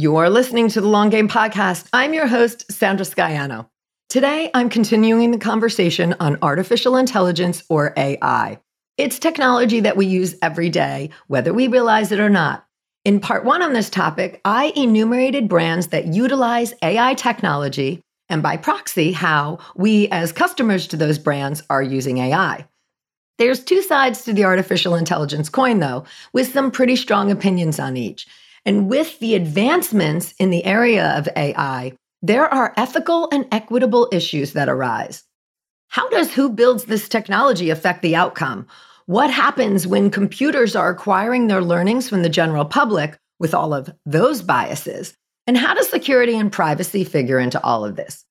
You're listening to the Long Game Podcast. I'm your host, Sandra Scaiano. Today, I'm continuing the conversation on artificial intelligence or AI. It's technology that we use every day, whether we realize it or not. In part one on this topic, I enumerated brands that utilize AI technology and by proxy, how we as customers to those brands are using AI. There's two sides to the artificial intelligence coin, though, with some pretty strong opinions on each. And with the advancements in the area of AI, there are ethical and equitable issues that arise. How does who builds this technology affect the outcome? What happens when computers are acquiring their learnings from the general public with all of those biases? And how does security and privacy figure into all of this?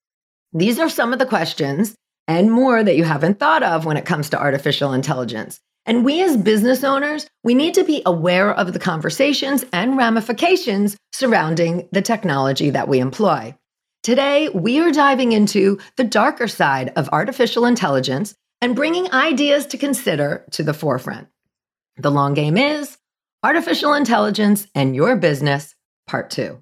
These are some of the questions and more that you haven't thought of when it comes to artificial intelligence. And we as business owners, we need to be aware of the conversations and ramifications surrounding the technology that we employ. Today, we are diving into the darker side of artificial intelligence and bringing ideas to consider to the forefront. The long game is artificial intelligence and your business, part two.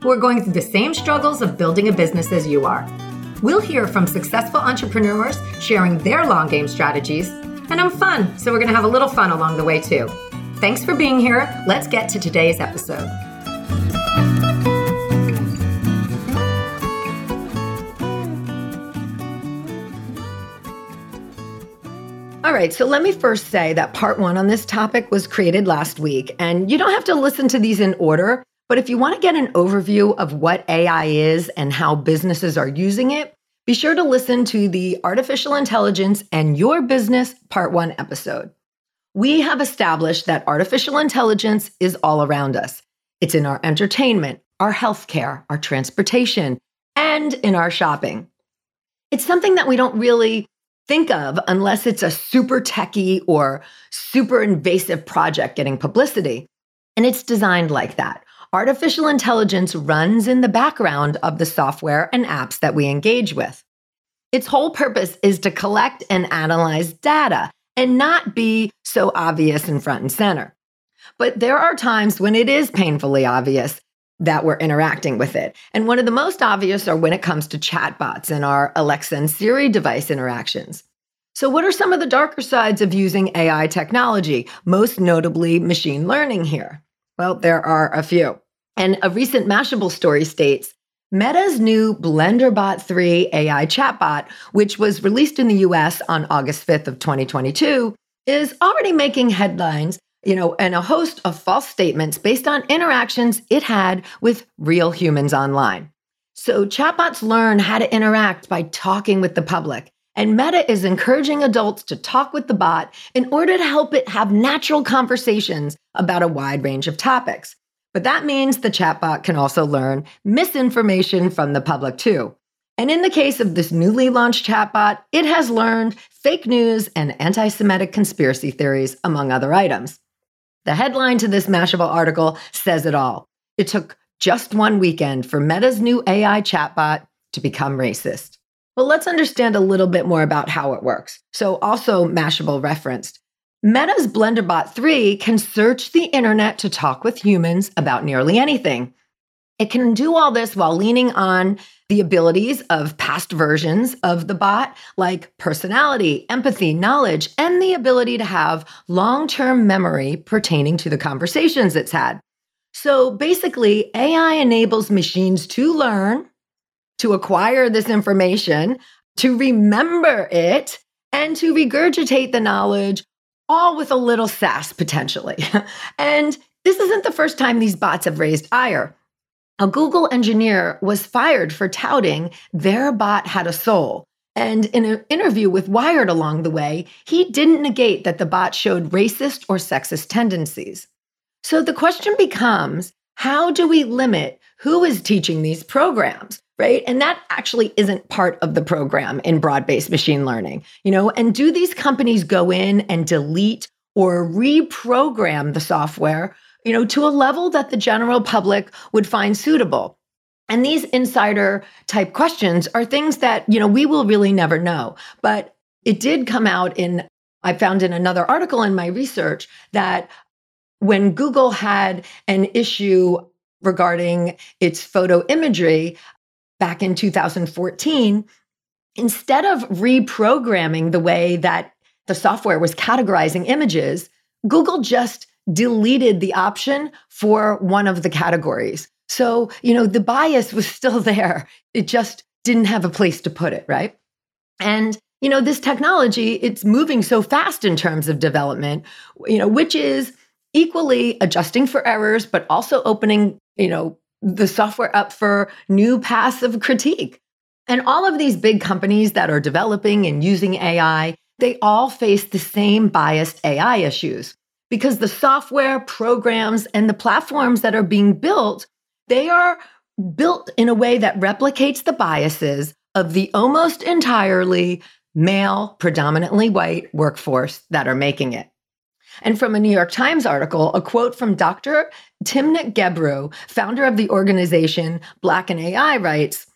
who are going through the same struggles of building a business as you are. We'll hear from successful entrepreneurs sharing their long game strategies, and I'm fun, so we're going to have a little fun along the way too. Thanks for being here. Let's get to today's episode. All right, so let me first say that part one on this topic was created last week, and you don't have to listen to these in order. But if you want to get an overview of what AI is and how businesses are using it, be sure to listen to the Artificial Intelligence and Your Business Part 1 episode. We have established that artificial intelligence is all around us. It's in our entertainment, our healthcare, our transportation, and in our shopping. It's something that we don't really think of unless it's a super techy or super invasive project getting publicity. And it's designed like that artificial intelligence runs in the background of the software and apps that we engage with. Its whole purpose is to collect and analyze data and not be so obvious and front and center. But there are times when it is painfully obvious that we're interacting with it. And one of the most obvious are when it comes to chatbots and our Alexa and Siri device interactions. So, what are some of the darker sides of using AI technology, most notably machine learning here? Well, there are a few. And a recent Mashable story states Meta's new BlenderBot 3 AI chatbot, which was released in the US on August 5th of 2022, is already making headlines, you know, and a host of false statements based on interactions it had with real humans online. So chatbots learn how to interact by talking with the public. And Meta is encouraging adults to talk with the bot in order to help it have natural conversations about a wide range of topics. But that means the chatbot can also learn misinformation from the public too. And in the case of this newly launched chatbot, it has learned fake news and anti Semitic conspiracy theories, among other items. The headline to this Mashable article says it all. It took just one weekend for Meta's new AI chatbot to become racist. Well, let's understand a little bit more about how it works. So, also Mashable referenced. Meta's BlenderBot 3 can search the internet to talk with humans about nearly anything. It can do all this while leaning on the abilities of past versions of the bot, like personality, empathy, knowledge, and the ability to have long term memory pertaining to the conversations it's had. So basically, AI enables machines to learn, to acquire this information, to remember it, and to regurgitate the knowledge all with a little sass potentially. and this isn't the first time these bots have raised ire. A Google engineer was fired for touting their bot had a soul. And in an interview with Wired along the way, he didn't negate that the bot showed racist or sexist tendencies. So the question becomes how do we limit who is teaching these programs? Right. And that actually isn't part of the program in broad based machine learning, you know, and do these companies go in and delete or reprogram the software, you know, to a level that the general public would find suitable? And these insider type questions are things that, you know, we will really never know. But it did come out in, I found in another article in my research that when Google had an issue regarding its photo imagery back in 2014, instead of reprogramming the way that the software was categorizing images, Google just deleted the option for one of the categories. So, you know, the bias was still there. It just didn't have a place to put it, right? And you know, this technology, it's moving so fast in terms of development, you know, which is equally adjusting for errors, but also opening, you know, the software up for new paths of critique. And all of these big companies that are developing and using AI, they all face the same biased AI issues because the software, programs, and the platforms that are being built they are built in a way that replicates the biases of the almost entirely male, predominantly white workforce that are making it. And from a New York Times article, a quote from Dr. Timnit Gebru, founder of the organization Black in AI, writes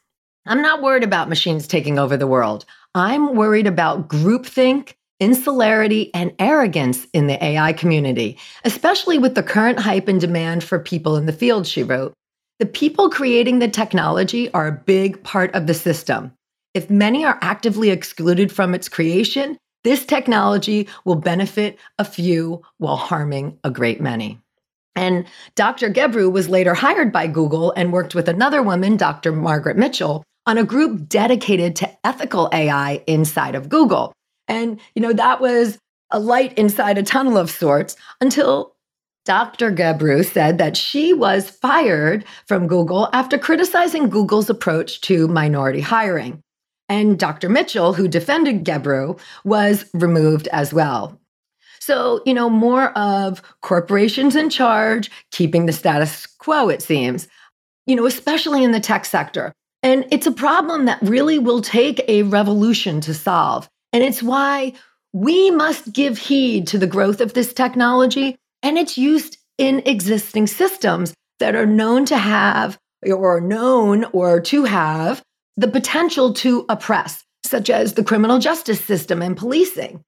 I'm not worried about machines taking over the world. I'm worried about groupthink, insularity, and arrogance in the AI community, especially with the current hype and demand for people in the field, she wrote. The people creating the technology are a big part of the system. If many are actively excluded from its creation, this technology will benefit a few while harming a great many. And Dr. Gebru was later hired by Google and worked with another woman, Dr. Margaret Mitchell, on a group dedicated to ethical AI inside of Google. And, you know, that was a light inside a tunnel of sorts until Dr. Gebru said that she was fired from Google after criticizing Google's approach to minority hiring. And Dr. Mitchell, who defended Gebru, was removed as well. So, you know, more of corporations in charge, keeping the status quo, it seems, you know, especially in the tech sector. And it's a problem that really will take a revolution to solve. And it's why we must give heed to the growth of this technology and it's used in existing systems that are known to have or known or to have the potential to oppress, such as the criminal justice system and policing.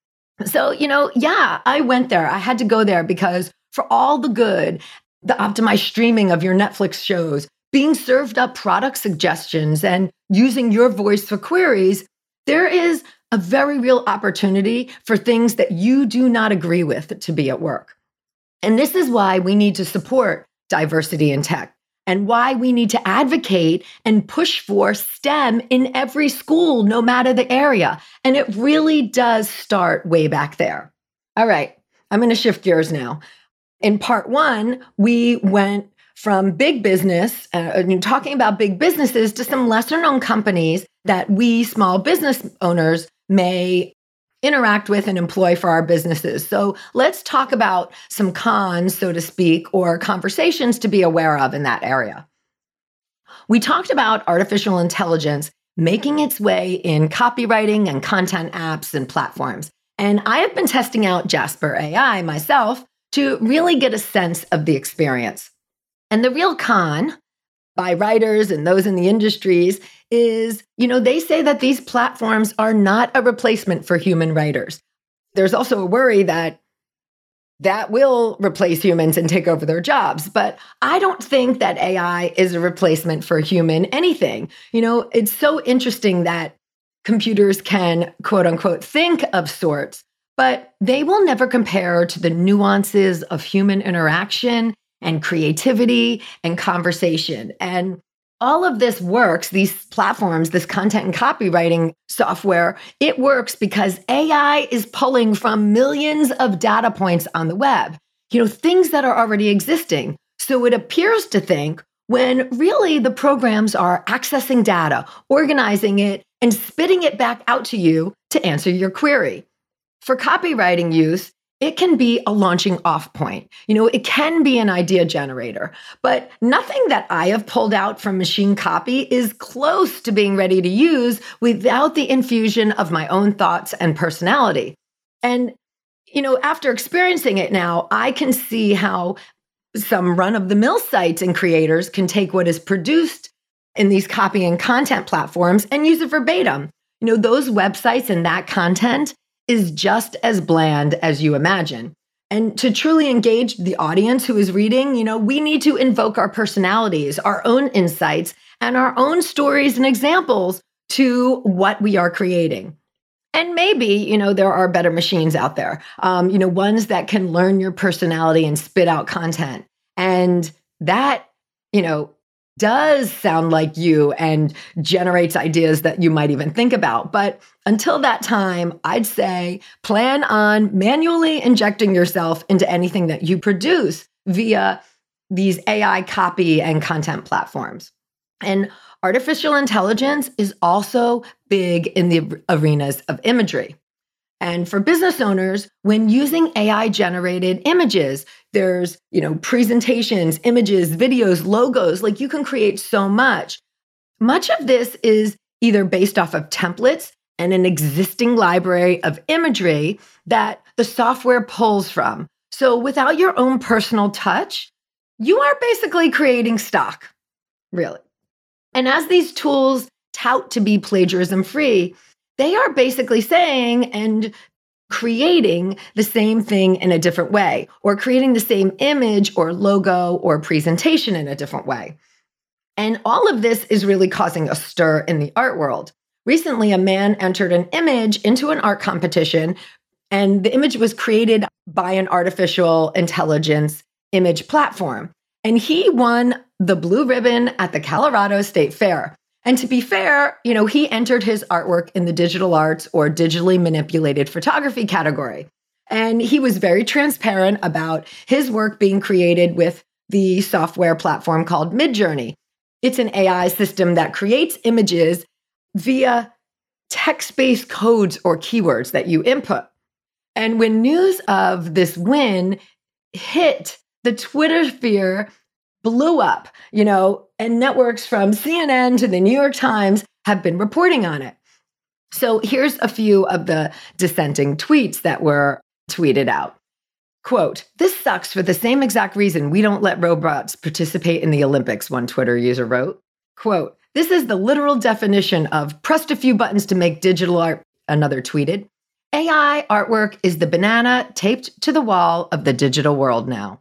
So, you know, yeah, I went there. I had to go there because for all the good, the optimized streaming of your Netflix shows, being served up product suggestions, and using your voice for queries, there is a very real opportunity for things that you do not agree with to be at work. And this is why we need to support diversity in tech and why we need to advocate and push for STEM in every school, no matter the area. And it really does start way back there. All right, I'm going to shift gears now. In part one, we went from big business, uh, talking about big businesses, to some lesser known companies that we small business owners may interact with and employ for our businesses. So let's talk about some cons, so to speak, or conversations to be aware of in that area. We talked about artificial intelligence making its way in copywriting and content apps and platforms. And I have been testing out Jasper AI myself to really get a sense of the experience. And the real con by writers and those in the industries is, you know, they say that these platforms are not a replacement for human writers. There's also a worry that that will replace humans and take over their jobs. But I don't think that AI is a replacement for human anything. You know, it's so interesting that computers can quote unquote think of sorts, but they will never compare to the nuances of human interaction and creativity and conversation. And all of this works, these platforms, this content and copywriting software, it works because AI is pulling from millions of data points on the web, you know, things that are already existing. So it appears to think when really the programs are accessing data, organizing it, and spitting it back out to you to answer your query. For copywriting use, it can be a launching off point. You know, it can be an idea generator, but nothing that I have pulled out from machine copy is close to being ready to use without the infusion of my own thoughts and personality. And, you know, after experiencing it now, I can see how some run of the mill sites and creators can take what is produced in these copy and content platforms and use it verbatim. You know, those websites and that content is just as bland as you imagine. And to truly engage the audience who is reading, you know, we need to invoke our personalities, our own insights, and our own stories and examples to what we are creating. And maybe, you know, there are better machines out there, um, you know, ones that can learn your personality and spit out content. And that, you know, does sound like you and generates ideas that you might even think about. But until that time, I'd say plan on manually injecting yourself into anything that you produce via these AI copy and content platforms. And artificial intelligence is also big in the arenas of imagery. And for business owners, when using AI generated images, there's, you know, presentations, images, videos, logos, like you can create so much. Much of this is either based off of templates and an existing library of imagery that the software pulls from. So without your own personal touch, you are basically creating stock, really. And as these tools tout to be plagiarism free, they are basically saying and creating the same thing in a different way, or creating the same image or logo or presentation in a different way. And all of this is really causing a stir in the art world. Recently, a man entered an image into an art competition, and the image was created by an artificial intelligence image platform. And he won the blue ribbon at the Colorado State Fair. And to be fair, you know, he entered his artwork in the digital arts or digitally manipulated photography category. And he was very transparent about his work being created with the software platform called Midjourney. It's an AI system that creates images via text based codes or keywords that you input. And when news of this win hit the Twitter sphere, blew up, you know, and networks from CNN to the New York Times have been reporting on it. So here's a few of the dissenting tweets that were tweeted out. Quote, this sucks for the same exact reason we don't let robots participate in the Olympics, one Twitter user wrote. Quote, this is the literal definition of pressed a few buttons to make digital art, another tweeted. AI artwork is the banana taped to the wall of the digital world now.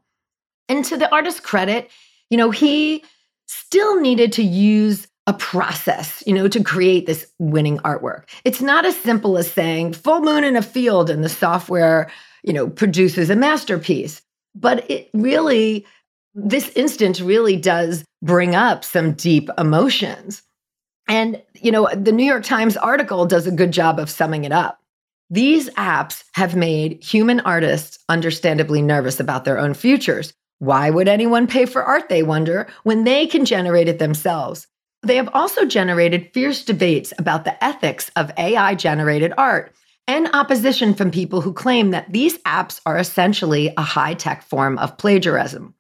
And to the artist's credit, you know, he still needed to use a process, you know, to create this winning artwork. It's not as simple as saying full moon in a field and the software, you know, produces a masterpiece. But it really, this instance really does bring up some deep emotions. And, you know, the New York Times article does a good job of summing it up. These apps have made human artists understandably nervous about their own futures, why would anyone pay for art, they wonder, when they can generate it themselves? They have also generated fierce debates about the ethics of AI generated art and opposition from people who claim that these apps are essentially a high tech form of plagiarism.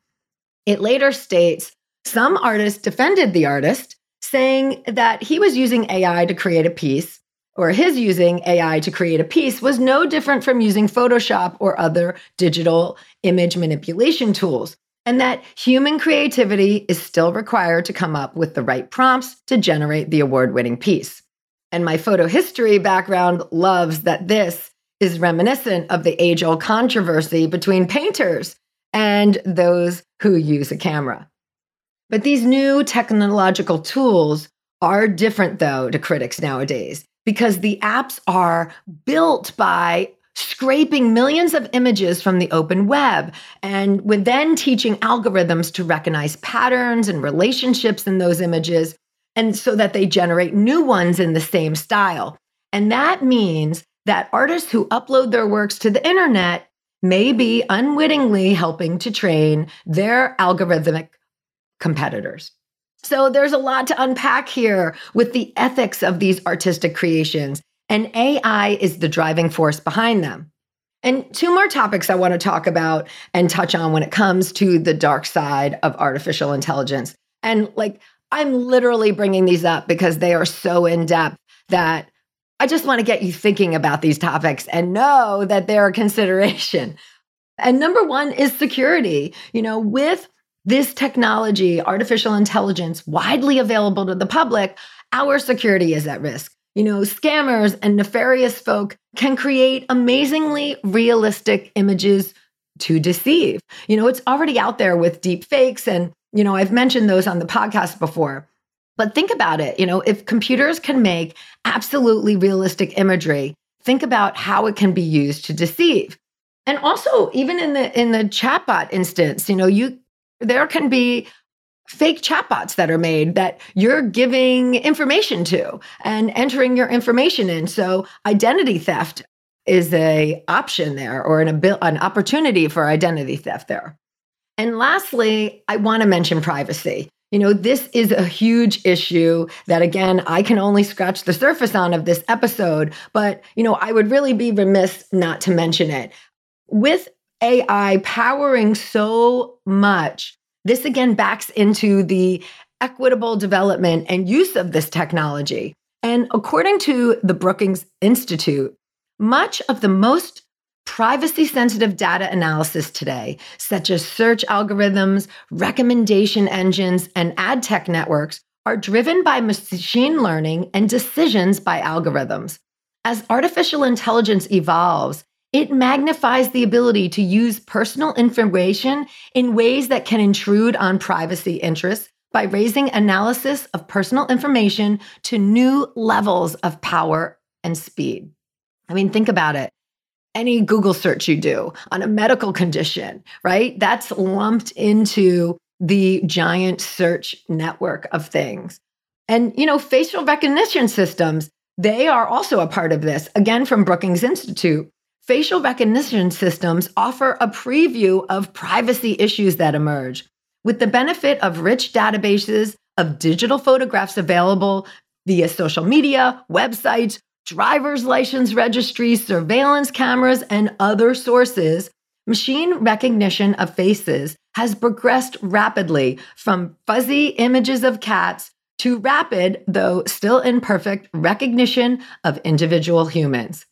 It later states some artists defended the artist, saying that he was using AI to create a piece, or his using AI to create a piece was no different from using Photoshop or other digital image manipulation tools, and that human creativity is still required to come up with the right prompts to generate the award winning piece. And my photo history background loves that this is reminiscent of the age old controversy between painters and those who use a camera. But these new technological tools are different, though, to critics nowadays because the apps are built by scraping millions of images from the open web. And then teaching algorithms to recognize patterns and relationships in those images and so that they generate new ones in the same style. And that means that artists who upload their works to the internet may be unwittingly helping to train their algorithmic competitors So there's a lot to unpack here with the ethics of these artistic creations, and AI is the driving force behind them. And two more topics I want to talk about and touch on when it comes to the dark side of artificial intelligence. And like, I'm literally bringing these up because they are so in depth that I just want to get you thinking about these topics and know that they're a consideration. And number one is security. You know, with this technology, artificial intelligence, widely available to the public, our security is at risk. You know, scammers and nefarious folk can create amazingly realistic images to deceive. You know, it's already out there with deep fakes. And, you know, I've mentioned those on the podcast before. But think about it. You know, if computers can make absolutely realistic imagery, think about how it can be used to deceive. And also, even in the in the chatbot instance, you know, you there can be fake chatbots that are made that you're giving information to and entering your information in. So identity theft is a option there or an, an opportunity for identity theft there. And lastly, I want to mention privacy. You know, this is a huge issue that, again, I can only scratch the surface on of this episode, but, you know, I would really be remiss not to mention it. With AI powering so much, this again backs into the equitable development and use of this technology. And according to the Brookings Institute, much of the most privacy sensitive data analysis today, such as search algorithms, recommendation engines, and ad tech networks, are driven by machine learning and decisions by algorithms. As artificial intelligence evolves, it magnifies the ability to use personal information in ways that can intrude on privacy interests by raising analysis of personal information to new levels of power and speed. I mean, think about it. Any Google search you do on a medical condition, right? That's lumped into the giant search network of things. And, you know, facial recognition systems, they are also a part of this, again, from Brookings Institute. Facial recognition systems offer a preview of privacy issues that emerge. With the benefit of rich databases of digital photographs available via social media, websites, driver's license registries, surveillance cameras, and other sources, machine recognition of faces has progressed rapidly from fuzzy images of cats to rapid, though still imperfect, recognition of individual humans.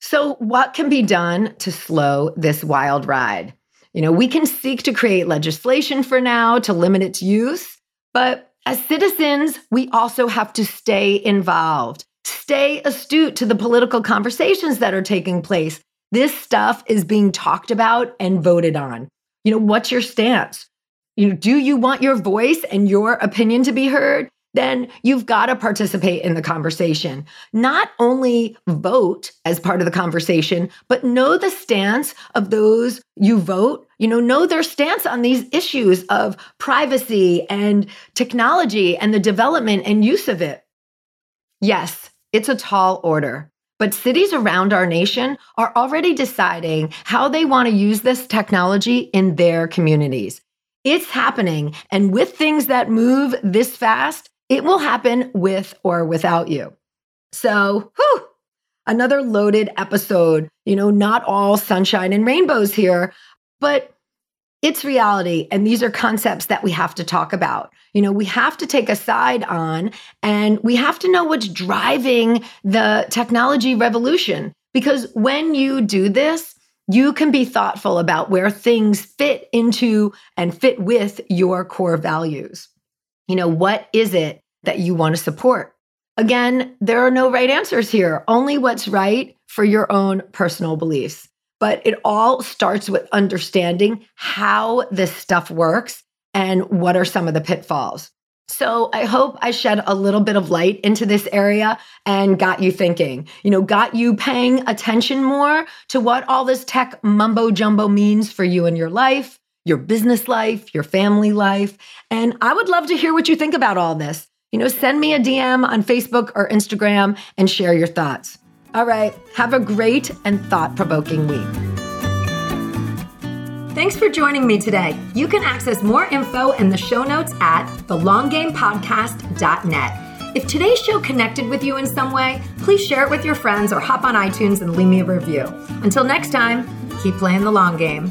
So, what can be done to slow this wild ride? You know, we can seek to create legislation for now to limit its use, but as citizens, we also have to stay involved, stay astute to the political conversations that are taking place. This stuff is being talked about and voted on. You know, what's your stance? You know, do you want your voice and your opinion to be heard? Then you've got to participate in the conversation. Not only vote as part of the conversation, but know the stance of those you vote. You know, know their stance on these issues of privacy and technology and the development and use of it. Yes, it's a tall order. But cities around our nation are already deciding how they want to use this technology in their communities. It's happening. And with things that move this fast, it will happen with or without you. So, whew, another loaded episode. You know, not all sunshine and rainbows here, but it's reality. And these are concepts that we have to talk about. You know, we have to take a side on and we have to know what's driving the technology revolution. Because when you do this, you can be thoughtful about where things fit into and fit with your core values. You know, what is it that you want to support? Again, there are no right answers here, only what's right for your own personal beliefs. But it all starts with understanding how this stuff works and what are some of the pitfalls. So I hope I shed a little bit of light into this area and got you thinking, you know, got you paying attention more to what all this tech mumbo jumbo means for you and your life, your business life, your family life. And I would love to hear what you think about all this. You know, send me a DM on Facebook or Instagram and share your thoughts. All right, have a great and thought provoking week. Thanks for joining me today. You can access more info in the show notes at thelonggamepodcast.net. If today's show connected with you in some way, please share it with your friends or hop on iTunes and leave me a review. Until next time, keep playing the long game.